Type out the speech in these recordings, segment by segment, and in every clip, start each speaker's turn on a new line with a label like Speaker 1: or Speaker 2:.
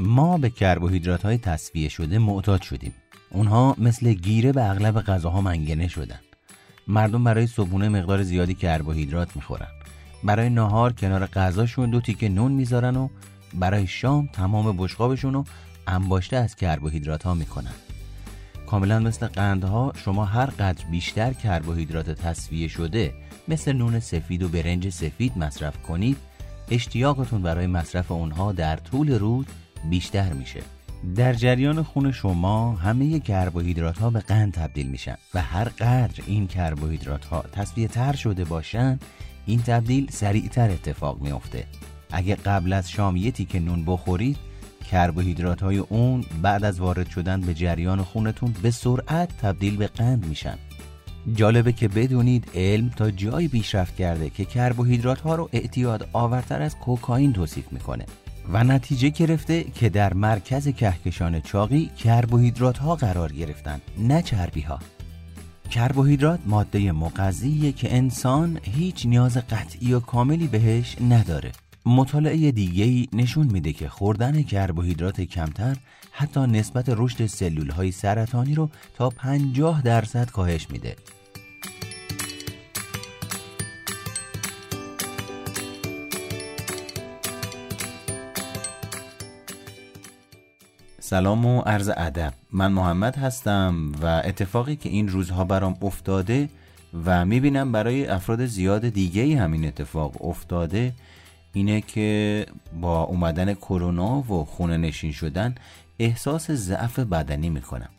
Speaker 1: ما به کربوهیدرات های تصفیه شده معتاد شدیم. اونها مثل گیره به اغلب غذاها منگنه شدن. مردم برای صبحونه مقدار زیادی کربوهیدرات می‌خورن. برای ناهار کنار غذاشون دو تیکه نون می‌ذارن و برای شام تمام بشقابشون رو انباشته از کربوهیدرات ها می‌کنن. کاملا مثل قندها شما هر قدر بیشتر کربوهیدرات تصفیه شده مثل نون سفید و برنج سفید مصرف کنید اشتیاقتون برای مصرف اونها در طول روز بیشتر میشه. در جریان خون شما همه کربوهیدرات ها به قند تبدیل میشن و هر قدر این کربوهیدرات ها تصفیه تر شده باشن این تبدیل سریعتر اتفاق میافته. اگه قبل از شام یه تیکه نون بخورید کربوهیدرات های اون بعد از وارد شدن به جریان خونتون به سرعت تبدیل به قند میشن. جالبه که بدونید علم تا جایی پیشرفت کرده که کربوهیدرات ها رو اعتیاد آورتر از کوکائین توصیف می‌کنه. و نتیجه گرفته که در مرکز کهکشان چاقی کربوهیدرات ها قرار گرفتن نه چربی ها کربوهیدرات ماده مغذیه که انسان هیچ نیاز قطعی و کاملی بهش نداره. مطالعه دیگه نشون میده که خوردن کربوهیدرات کمتر حتی نسبت رشد سلول های سرطانی رو تا 50 درصد کاهش میده. سلام و عرض ادب. من محمد هستم و اتفاقی که این روزها برام افتاده و می‌بینم برای افراد زیاد دیگه همین اتفاق افتاده اینه که با اومدن کرونا و خونه نشین شدن احساس ضعف بدنی می‌کنم.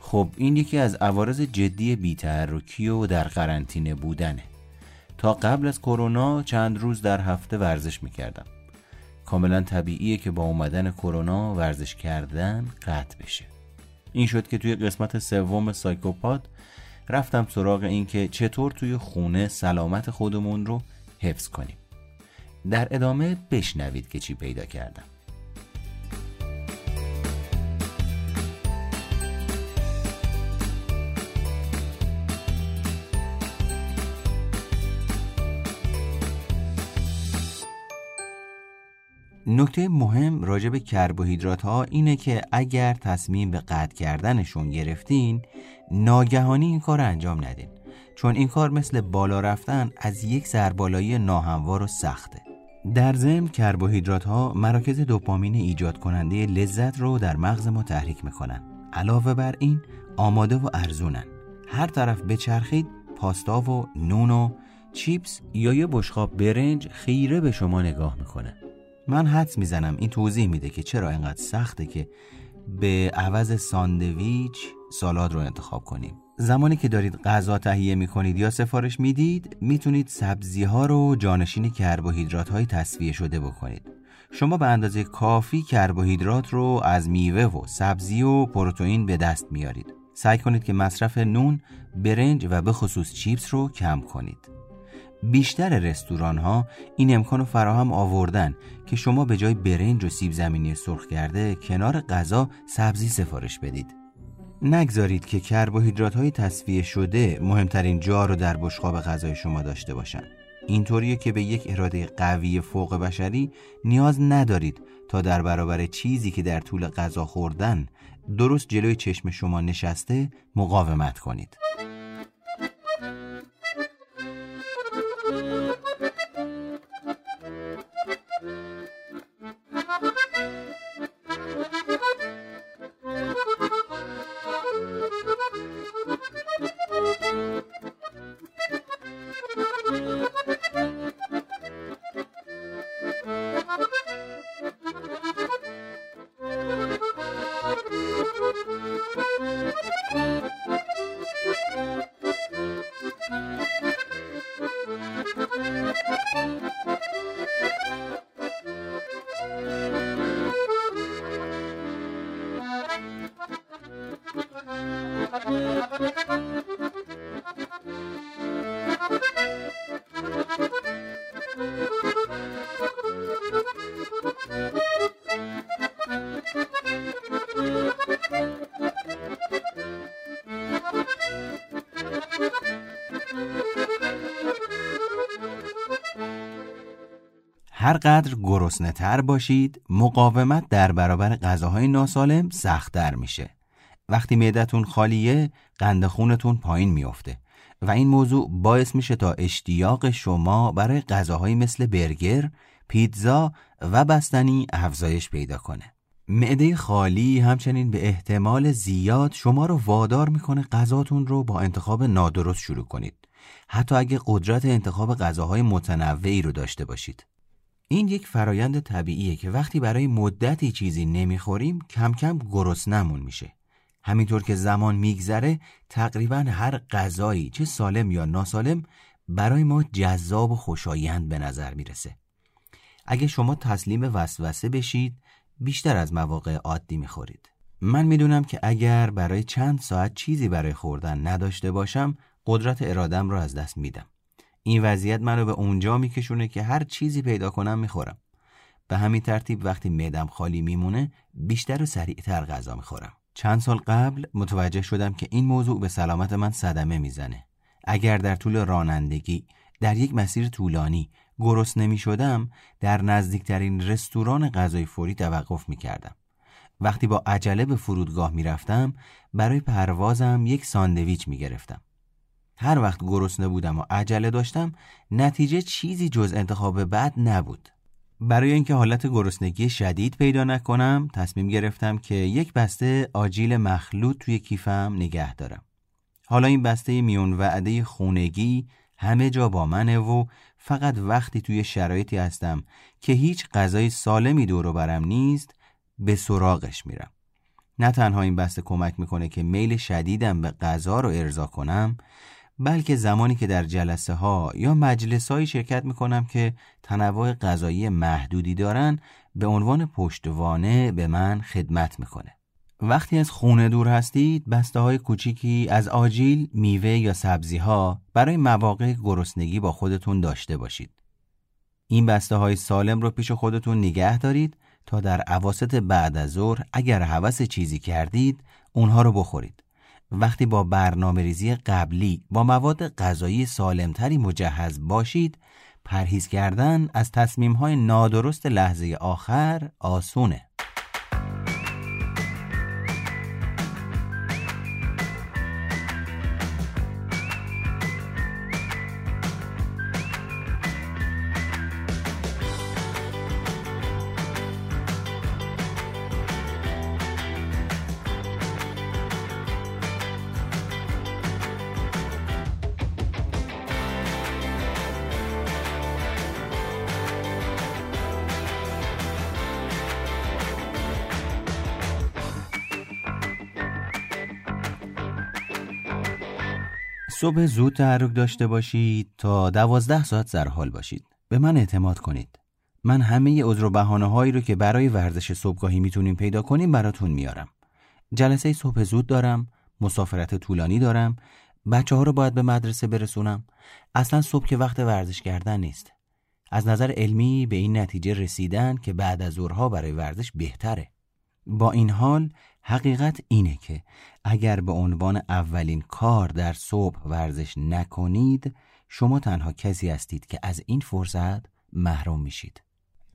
Speaker 1: خب این یکی از عوارض جدی بیتحرکی و در قرنطینه بودنه. تا قبل از کرونا چند روز در هفته ورزش می‌کردم. کاملا طبیعیه که با اومدن کرونا ورزش کردن قطع بشه. این شد که توی قسمت سوم سایکوپاد رفتم سراغ این که چطور توی خونه سلامت خودمون رو حفظ کنیم. در ادامه بشنوید که چی پیدا کردم. نکته مهم راجع به کربوهیدرات ها اینه که اگر تصمیم به قطع کردنشون گرفتین ناگهانی این کار انجام ندین. چون این کار مثل بالا رفتن از یک سربالایی ناهموار و سخته. در ضمن کربوهیدرات ها مراکز دوپامین ایجاد کننده لذت رو در مغز ما تحریک می‌کنن. علاوه بر این آماده و ارزونن. هر طرف بچرخید پاستا و نون و چیپس یا یه بشقاب برنج خیره به شما نگاه می‌کنه. من حدس می‌زنم. این توضیح میده که چرا اینقدر سخته که به عوض ساندویچ سالاد رو انتخاب کنیم. زمانی که دارید غذا تهیه می کنید یا سفارش می‌دید می‌تونید سبزی ها رو جانشین کربوهیدرات های تصفیه شده بکنید. شما به اندازه کافی کربوهیدرات رو از میوه و سبزی و پروتئین به دست میارید. سعی کنید که مصرف نون، برنج و به خصوص چیپس رو کم کنید. بیشتر رستوران ها این امکان فراهم آوردن که شما به جای برنج و سیب زمینی سرخ کرده کنار غذا سبزی سفارش بدید نگذارید که کربوهیدرات های تصفیه شده مهمترین جا رو در بشقاب غذای شما داشته باشند. اینطوریه که به یک اراده قوی فوق بشری نیاز ندارید تا در برابر چیزی که در طول غذا خوردن درست جلوی چشم شما نشسته مقاومت کنید. هر قدر گرسنه تر باشید مقاومت در برابر غذاهای ناسالم سختتر میشه وقتی معدتون خالیه قند خونتون پایین میافته و این موضوع باعث میشه تا اشتیاق شما برای غذاهایی مثل برگر، پیتزا و بستنی افزایش پیدا کنه. معده خالی همچنین به احتمال زیاد شما رو وادار می‌کنه غذاتون رو با انتخاب نادرست شروع کنید. حتی اگه قدرت انتخاب غذاهای متنوعی رو داشته باشید. این یک فرایند طبیعیه که وقتی برای مدتی چیزی نمی‌خوریم کم کم گرسنمون میشه. همینطور که زمان میگذره تقریبا هر غذایی چه سالم یا ناسالم برای ما جذاب و خوشایند به نظر می‌رسه. اگه شما تسلیم وسوسه بشید بیشتر از مواقع عادی می‌خورید. من می‌دونم که اگر برای چند ساعت چیزی برای خوردن نداشته باشم قدرت ارادم رو از دست میدم. این وضعیت منو به اونجا میکشونه که هر چیزی پیدا کنم می‌خورم. به همین ترتیب وقتی معدم خالی میمونه بیشتر و سریعتر غذا می‌خورم. چند سال قبل متوجه شدم که این موضوع به سلامت من صدمه می‌زنه. اگر در طول رانندگی در یک مسیر طولانی گرسنه نمی شدم در نزدیکترین رستوران غذای فوری توقف می کردم. وقتی با عجله به فرودگاه می رفتم برای پروازم یک ساندویچ می گرفتم. هر وقت گرسنه بودم و عجله داشتم نتیجه چیزی جز انتخاب بعد نبود. برای اینکه حالت گرسنگی شدید پیدا نکنم تصمیم گرفتم که یک بسته آجیل مخلوط توی کیفم نگه دارم. حالا این بسته میون وعده خونگی همه جا با منه و فقط وقتی توی شرایطی هستم که هیچ غذای سالمی دور برم نیست به سراغش میرم. نه تنها این بسته کمک می‌کنه که میل شدیدم به غذا رو ارضا کنم بلکه زمانی که در جلسه ها یا مجلس های شرکت می‌کنم که تنوع غذایی محدودی دارن به عنوان پشتوانه به من خدمت می‌کنه. وقتی از خونه دور هستید بسته های کوچیکی از آجیل، میوه یا سبزی ها برای مواقع گرسنگی با خودتون داشته باشید. این بسته های سالم رو پیش خودتون نگه دارید تا در عواست بعد از ظهر اگر حوس چیزی کردید اونها رو بخورید. وقتی با برنامه ریزی قبلی با مواد غذایی سالمتری مجهز باشید پرهیز کردن از تصمیم های نادرست لحظه آخر آسونه. صبح زود تحرک داشته باشید تا دوازده ساعت سر حال باشید. به من اعتماد کنید. من همه عذر و بهانه هایی رو که برای ورزش صبحگاهی می‌تونیم پیدا کنیم براتون میارم. جلسه صبح زود دارم مسافرت طولانی دارم بچه ها رو باید به مدرسه برسونم. اصلا صبح که وقت ورزش کردن نیست. از نظر علمی به این نتیجه رسیدن که بعد از ظهرها برای ورزش بهتره. با این حال حقیقت اینه که اگر به عنوان اولین کار در صبح ورزش نکنید شما تنها کسی هستید که از این فرصت محروم میشید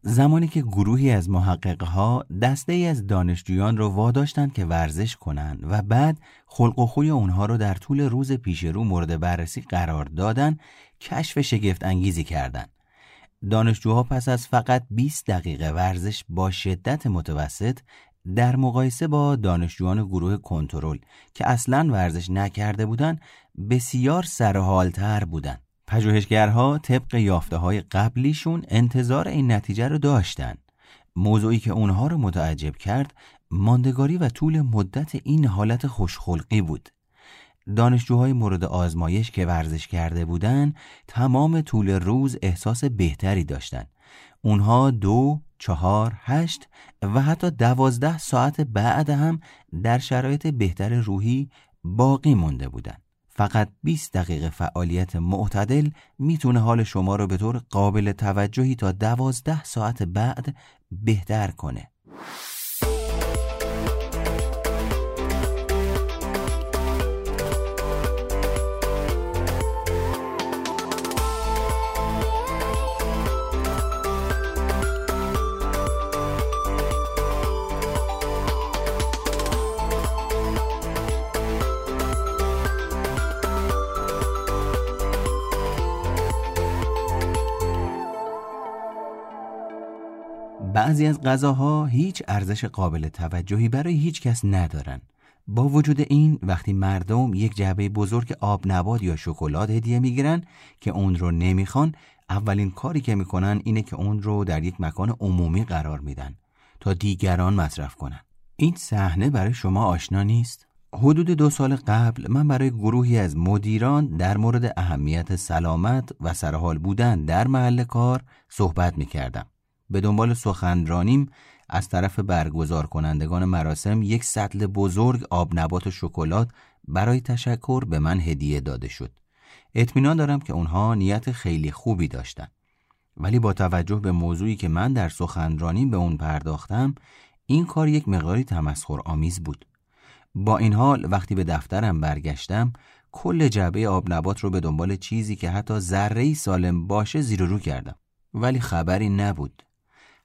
Speaker 1: زمانی که گروهی از محققها دسته ای از دانشجویان رو واداشتند که ورزش کنند و بعد خلق و خوی اونها رو در طول روز پیش رو مورد بررسی قرار دادن کشف شگفت انگیزی کردند. دانشجوها پس از فقط 20 دقیقه ورزش با شدت متوسط در مقایسه با دانشجویان گروه کنترل که اصلا ورزش نکرده بودند بسیار سرحالتر بودند. پژوهشگرها طبق یافته های قبلیشون انتظار این نتیجه رو داشتن. موضوعی که اونها رو متعجب کرد ماندگاری و طول مدت این حالت خوشخلقی بود. دانشجوهای مورد آزمایش که ورزش کرده بودند تمام طول روز احساس بهتری داشتند. اونها دو، چهار، هشت و حتی دوازده ساعت بعد هم در شرایط بهتر روحی باقی مونده بودند. فقط 20 دقیقه فعالیت معتدل می‌تونه حال شما رو به طور قابل توجهی تا دوازده ساعت بعد بهتر کنه. بعضی از غذاها هیچ ارزش قابل توجهی برای هیچ کس ندارن. با وجود این وقتی مردم یک جعبه بزرگ آب نبات یا شکلات هدیه می‌گیرن که اون رو نمی‌خوان اولین کاری که می‌کنن اینه که اون رو در یک مکان عمومی قرار میدن تا دیگران مصرف کنن. این صحنه برای شما آشنا نیست؟ حدود دو سال قبل من برای گروهی از مدیران در مورد اهمیت سلامت و سرحال بودن در محل کار صحبت می کردم. به دنبال سخنرانیم از طرف برگزار کنندگان مراسم یک سطل بزرگ آب نبات و شکلات برای تشکر به من هدیه داده شد. اطمینان دارم که اونها نیت خیلی خوبی داشتن. ولی با توجه به موضوعی که من در سخنرانی به اون پرداختم این کار یک مقداری تمسخر آمیز بود. با این حال وقتی به دفترم برگشتم کل جعبه آب نبات رو به دنبال چیزی که حتی ذره سالم باشه زیر رو کردم ولی خبری نبود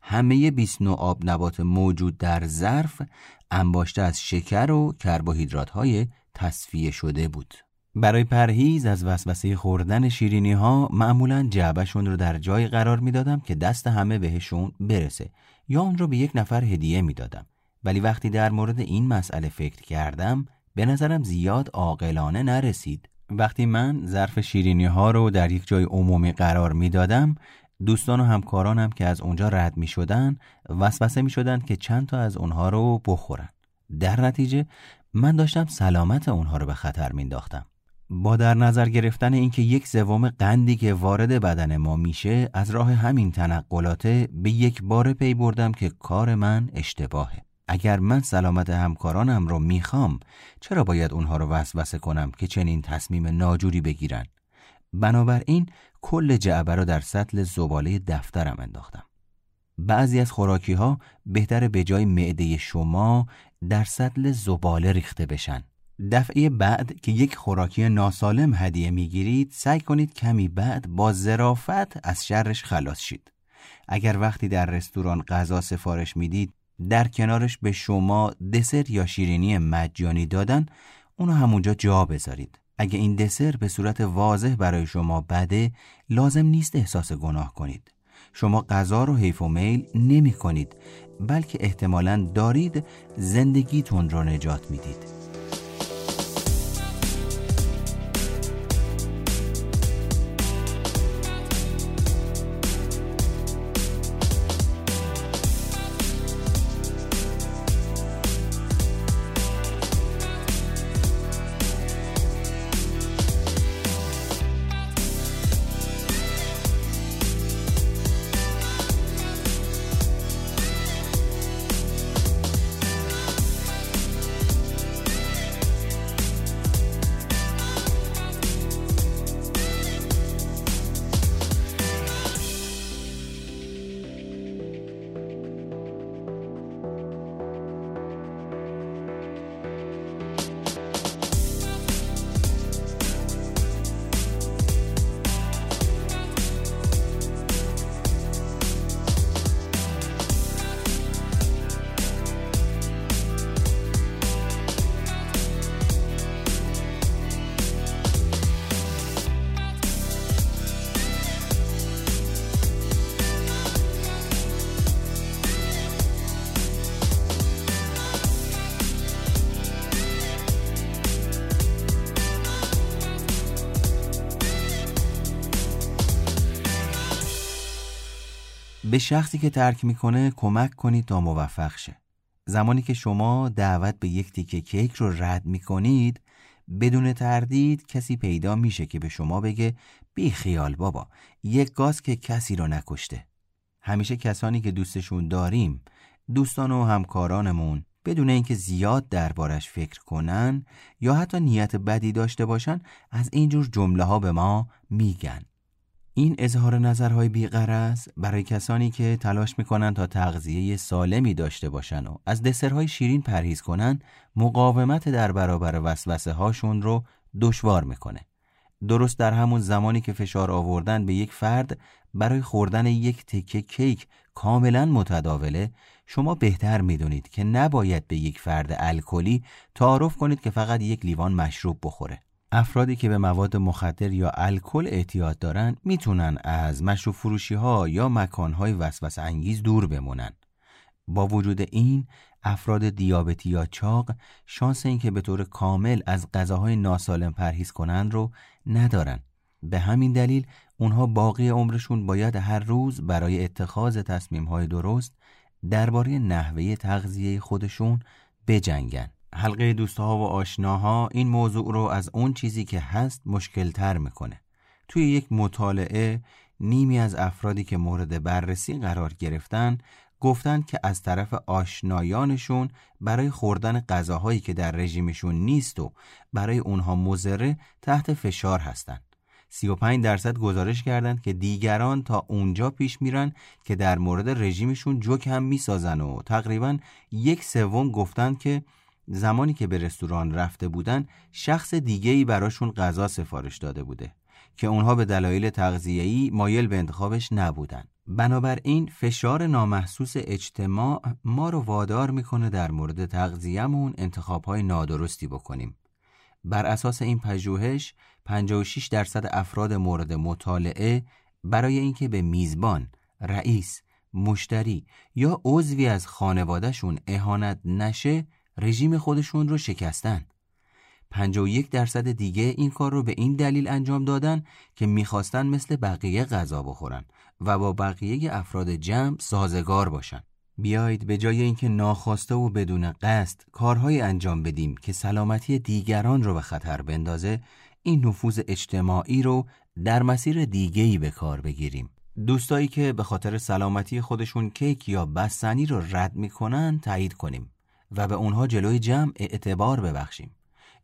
Speaker 1: همه 29 آب نبات موجود در ظرف انباشته از شکر و کربوهیدرات های تصفیه شده بود. برای پرهیز از وسوسه خوردن شیرینی ها معمولا جعبشون رو در جای قرار می‌دادم که دست همه بهشون برسه یا اون رو به یک نفر هدیه می‌دادم. ولی وقتی در مورد این مسئله فکر کردم به نظرم زیاد عاقلانه نرسید. وقتی من ظرف شیرینی ها رو در یک جای عمومی قرار می دادم دوستان و همکارانم که از اونجا رد می شدن وسوسه می شدن که چند تا از اونها رو بخورن. در نتیجه من داشتم سلامت اونها رو به خطر مینداختم با در نظر گرفتن اینکه یک سوم قندی که وارد بدن ما میشه از راه همین تنقلاته به یک بار پی بردم که کار من اشتباهه. اگر من سلامت همکارانم رو می‌خوام چرا باید اونها رو وسوسه کنم که چنین تصمیم ناجوری بگیرن؟ بنابراین کل جعبه رو در سطل زباله دفترم انداختم. بعضی از خوراکی ها بهتر به جای معده شما در سطل زباله ریخته بشن. دفعه بعد که یک خوراکی ناسالم هدیه می‌گیرید سعی کنید کمی بعد با ظرافت از شرش خلاص شید. اگر وقتی در رستوران غذا سفارش می‌دید در کنارش به شما دسر یا شیرینی مجانی دادن اونو همونجا جا بذارید. اگه این دسر به صورت واضح برای شما بده لازم نیست احساس گناه کنید. شما غذا رو حیف و میل نمی کنید بلکه احتمالا دارید زندگیتون رو نجات می‌دید. به شخصی که ترک می‌کنه کمک کنید تا موفق شه. زمانی که شما دعوت به یک تیکه کیک رو رد می‌کنید بدون تردید کسی پیدا میشه که به شما بگه بی خیال بابا یک گاز که کسی رو نکشته. همیشه کسانی که دوستشون داریم دوستان و همکارانمون بدون اینکه زیاد دربارش فکر کنن یا حتی نیت بدی داشته باشن از اینجور جمله ها به ما میگن. این اظهار نظرهای بیغرض برای کسانی که تلاش می‌کنن تا تغذیه سالمی داشته باشن و از دسرهای شیرین پرهیز کنن مقاومت در برابر وسوسه هاشون رو دشوار می‌کنه. درست در همون زمانی که فشار آوردن به یک فرد برای خوردن یک تکه کیک کاملا متداوله شما بهتر می‌دونید که نباید به یک فرد الکلی تعارف کنید که فقط یک لیوان مشروب بخوره. افرادی که به مواد مخدر یا الکل اعتیاد دارند می‌تونن از مشروب فروشی ها یا مکان های وسوسه انگیز دور بمونن. با وجود این افراد دیابتی یا چاق شانس اینکه به طور کامل از غذاهای ناسالم پرهیز کنند رو ندارن. به همین دلیل اونها باقی عمرشون باید هر روز برای اتخاذ تصمیمهای درست درباره نحوه تغذیه خودشون بجنگن. حلقه دوستها و آشناها این موضوع رو از اون چیزی که هست مشکل تر می‌کنه توی یک مطالعه نیمی از افرادی که مورد بررسی قرار گرفتن گفتند که از طرف آشنایانشون برای خوردن غذاهایی که در رژیمشون نیست و برای اونها مزره تحت فشار هستند. 35 درصد گزارش کردند که دیگران تا اونجا پیش میرن که در مورد رژیمشون جوک هم می‌سازن و تقریبا یک سوم گفتند که زمانی که به رستوران رفته بودن شخص دیگه‌ای براشون غذا سفارش داده بوده که اونها به دلایل تغذیه‌ای مایل به انتخابش نبودن. بنابراین فشار نامحسوس اجتماع ما رو وادار می‌کنه در مورد تغذیه‌مون انتخابهای نادرستی بکنیم. بر اساس این پژوهش 56 درصد افراد مورد مطالعه برای اینکه به میزبان، رئیس، مشتری یا عضوی از خانوادهشون اهانت نشه رژیم خودشون رو شکستن 51 درصد دیگه این کار رو به این دلیل انجام دادن که می‌خواستن مثل بقیه غذا بخورن و با بقیه افراد جمع سازگار باشن. بیایید به جای اینکه ناخواسته و بدون قصد کارهایی انجام بدیم که سلامتی دیگران رو به خطر بندازه این نفوذ اجتماعی رو در مسیر دیگه‌ای به کار بگیریم. دوستایی که به خاطر سلامتی خودشون کیک یا بستنی رو رد می‌کنن تایید کنیم و به اونها جلوی جمع اعتبار ببخشیم.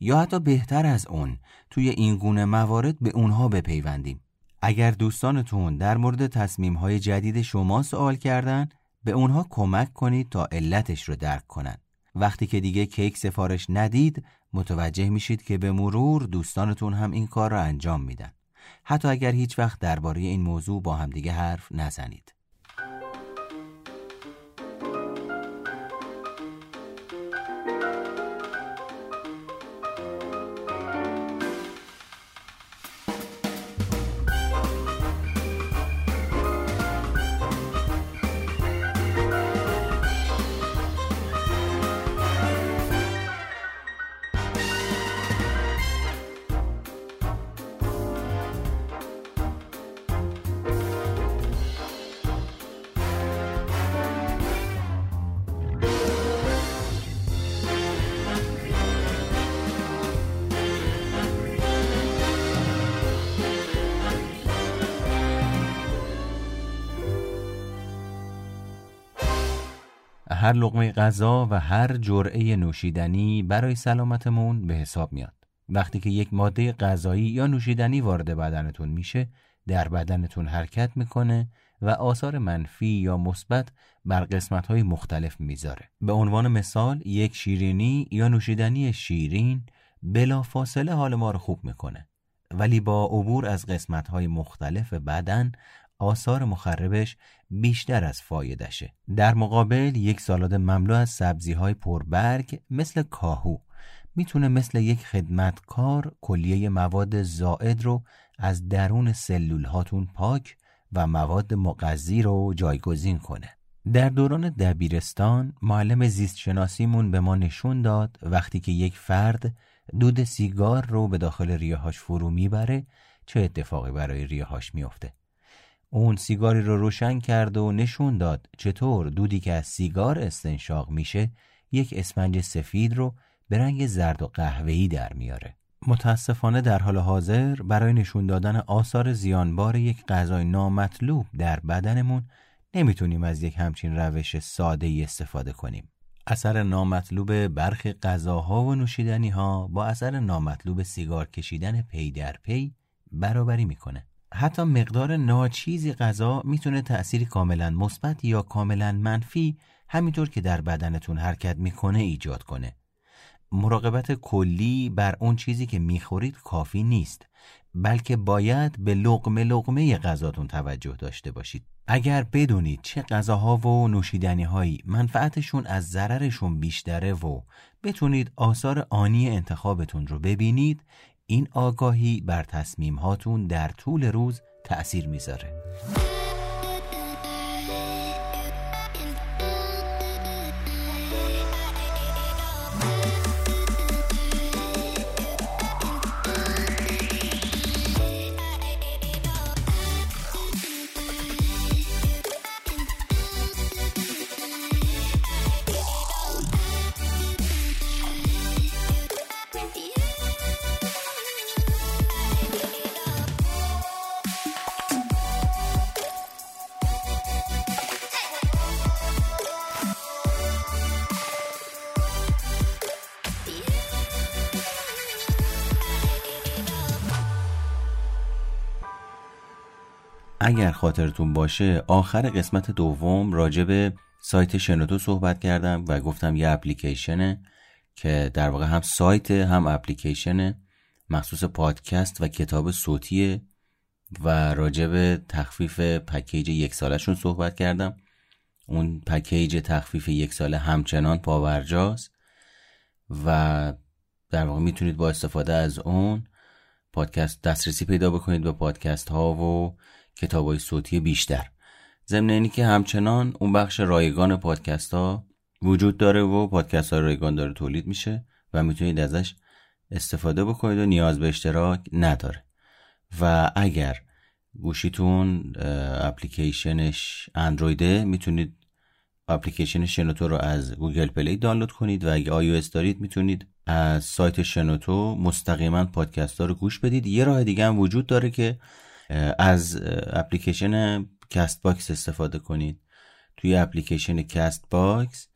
Speaker 1: یا حتی بهتر از اون توی این گونه موارد به اونها بپیوندیم. اگر دوستانتون در مورد تصمیم های جدید شما سوال کردن به اونها کمک کنید تا علتش رو درک کنند وقتی که دیگه کیک سفارش ندید متوجه میشید که به مرور دوستانتون هم این کار را انجام میدن. حتی اگر هیچ وقت درباره این موضوع با همدیگه حرف نزنید. هر لقمه غذا و هر جرعه نوشیدنی برای سلامتمون به حساب میاد. وقتی که یک ماده غذایی یا نوشیدنی وارد بدنتون میشه، در بدنتون حرکت می‌کنه و آثار منفی یا مثبت بر قسمت‌های مختلف می‌ذاره. به عنوان مثال، یک شیرینی یا نوشیدنی شیرین بلا فاصله حال ما رو خوب می‌کنه. ولی با عبور از قسمت‌های مختلف بدن آثار مخربش بیشتر از فایدشه. در مقابل یک سالاد مملو از سبزی های پربرگ مثل کاهو می‌تونه مثل یک خدمتکار کلیه مواد زائد رو از درون سلول هاتون پاک و مواد مغذی رو جایگزین کنه. در دوران دبیرستان معلم زیست شناسیمون به ما نشون داد وقتی که یک فرد دود سیگار رو به داخل ریهاش فرو می‌بره چه اتفاقی برای ریهاش میافته؟ اون سیگاری رو روشن کرد و نشون داد چطور دودی که از سیگار استنشاق میشه یک اسفنج سفید رو به رنگ زرد و قهوه‌ای در میاره. متاسفانه در حال حاضر برای نشون دادن آثار زیانبار یک غذای نامطلوب در بدنمون نمی‌تونیم از یک همچین روش ساده ای استفاده کنیم. اثر نامطلوب برخی غذاها و نوشیدنی ها با اثر نامطلوب سیگار کشیدن پی در پی برابری می‌کنه. حتی مقدار ناچیزی غذا می‌تونه تأثیری کاملا مثبت یا کاملا منفی همینطور که در بدنتون حرکت می‌کنه ایجاد کنه. مراقبت کلی بر اون چیزی که می‌خورید کافی نیست بلکه باید به لقمه لقمه غذاتون توجه داشته باشید اگر بدونید چه غذاها و نوشیدنی هایی منفعتشون از ضررشون بیشتره و بتونید آثار آنی انتخابتون رو ببینید این آگاهی بر تصمیم هاتون در طول روز تأثیر می‌ذاره. اگر خاطرتون باشه آخر قسمت دوم راجع به سایت شنوتو صحبت کردم و گفتم یه اپلیکیشنه که در واقع هم سایت هم اپلیکیشنه. مخصوص پادکست و کتاب صوتیه و راجع به تخفیف پکیج یک سالشون صحبت کردم. اون پکیج تخفیف یک ساله همچنان پاورجاست و در واقع می‌تونید با استفاده از اون پادکست دسترسی پیدا بکنید به پادکست ها و کتاب های صوتی بیشتر. ضمن اینی که همچنان اون بخش رایگان پادکست ها وجود داره و پادکست های رایگان داره تولید میشه و می‌تونید ازش استفاده بکنید و نیاز به اشتراک نداره. و اگر گوشیتون اپلیکیشنش اندرویده می‌تونید اپلیکیشن شنوتو رو از Google Play دانلود کنید و اگه آی دارید می‌تونید از سایت شنوتو مستقیما پادکست ها رو گوش بدید. یه راه دیگه هم وجود داره که از اپلیکیشن Castbox استفاده کنید. توی اپلیکیشن Castbox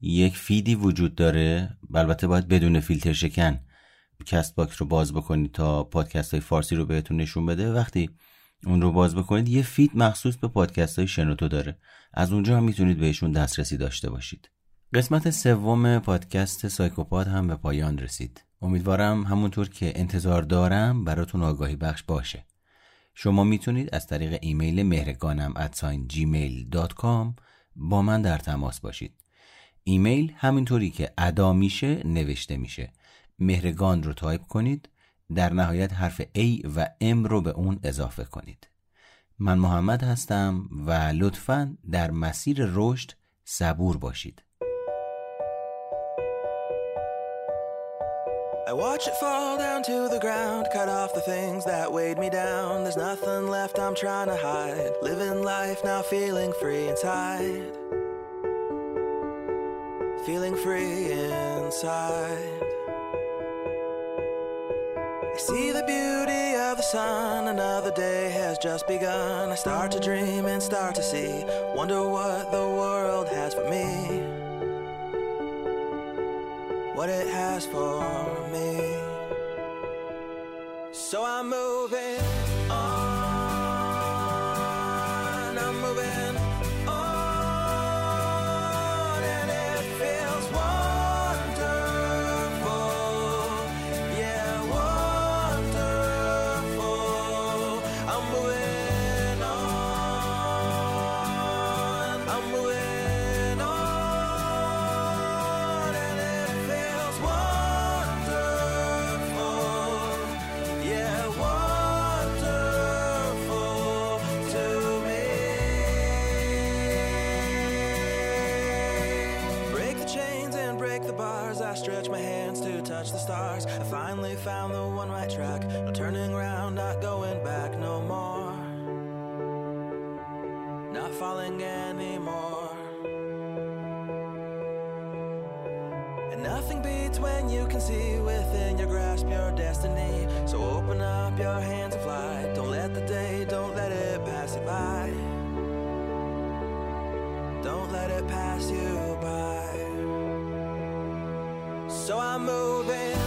Speaker 1: یک feed ی وجود داره. البته باید بدون فیلتر شکن Castbox رو باز بکنید تا پادکست های فارسی رو بهتون نشون بده. وقتی اون رو باز بکنید یه feed مخصوص به پادکست های شنوتو داره. از اونجا هم می‌تونید بهشون دسترسی داشته باشید. قسمت سوم پادکست سایکوپاد هم به پایان رسید. امیدوارم همونطور که انتظار دارم براتون آگاهی بخش باشه. شما می‌تونید از طریق ایمیل مهرگان AM at sign Gmail با من در تماس باشید. ایمیل همینطوری که ادا میشه نوشته میشه. مهرگان رو تایپ کنید. در نهایت حرف A و M رو به اون اضافه کنید. من محمد هستم و لطفا در مسیر رشد صبور باشید. I watch it fall down to the ground, cut off the things that weighed me down. There's nothing left I'm trying to hide. Living life now, feeling free inside. Feeling free inside. I see the beauty of the sun, another day has just begun. I start to dream and start to see, wonder what the world has for me. What it has for me. So I'm moving when you can see within your grasp your destiny. So open up your hands and fly. Don't let the day, don't let it pass you by. Don't let it pass you by. So I'm moving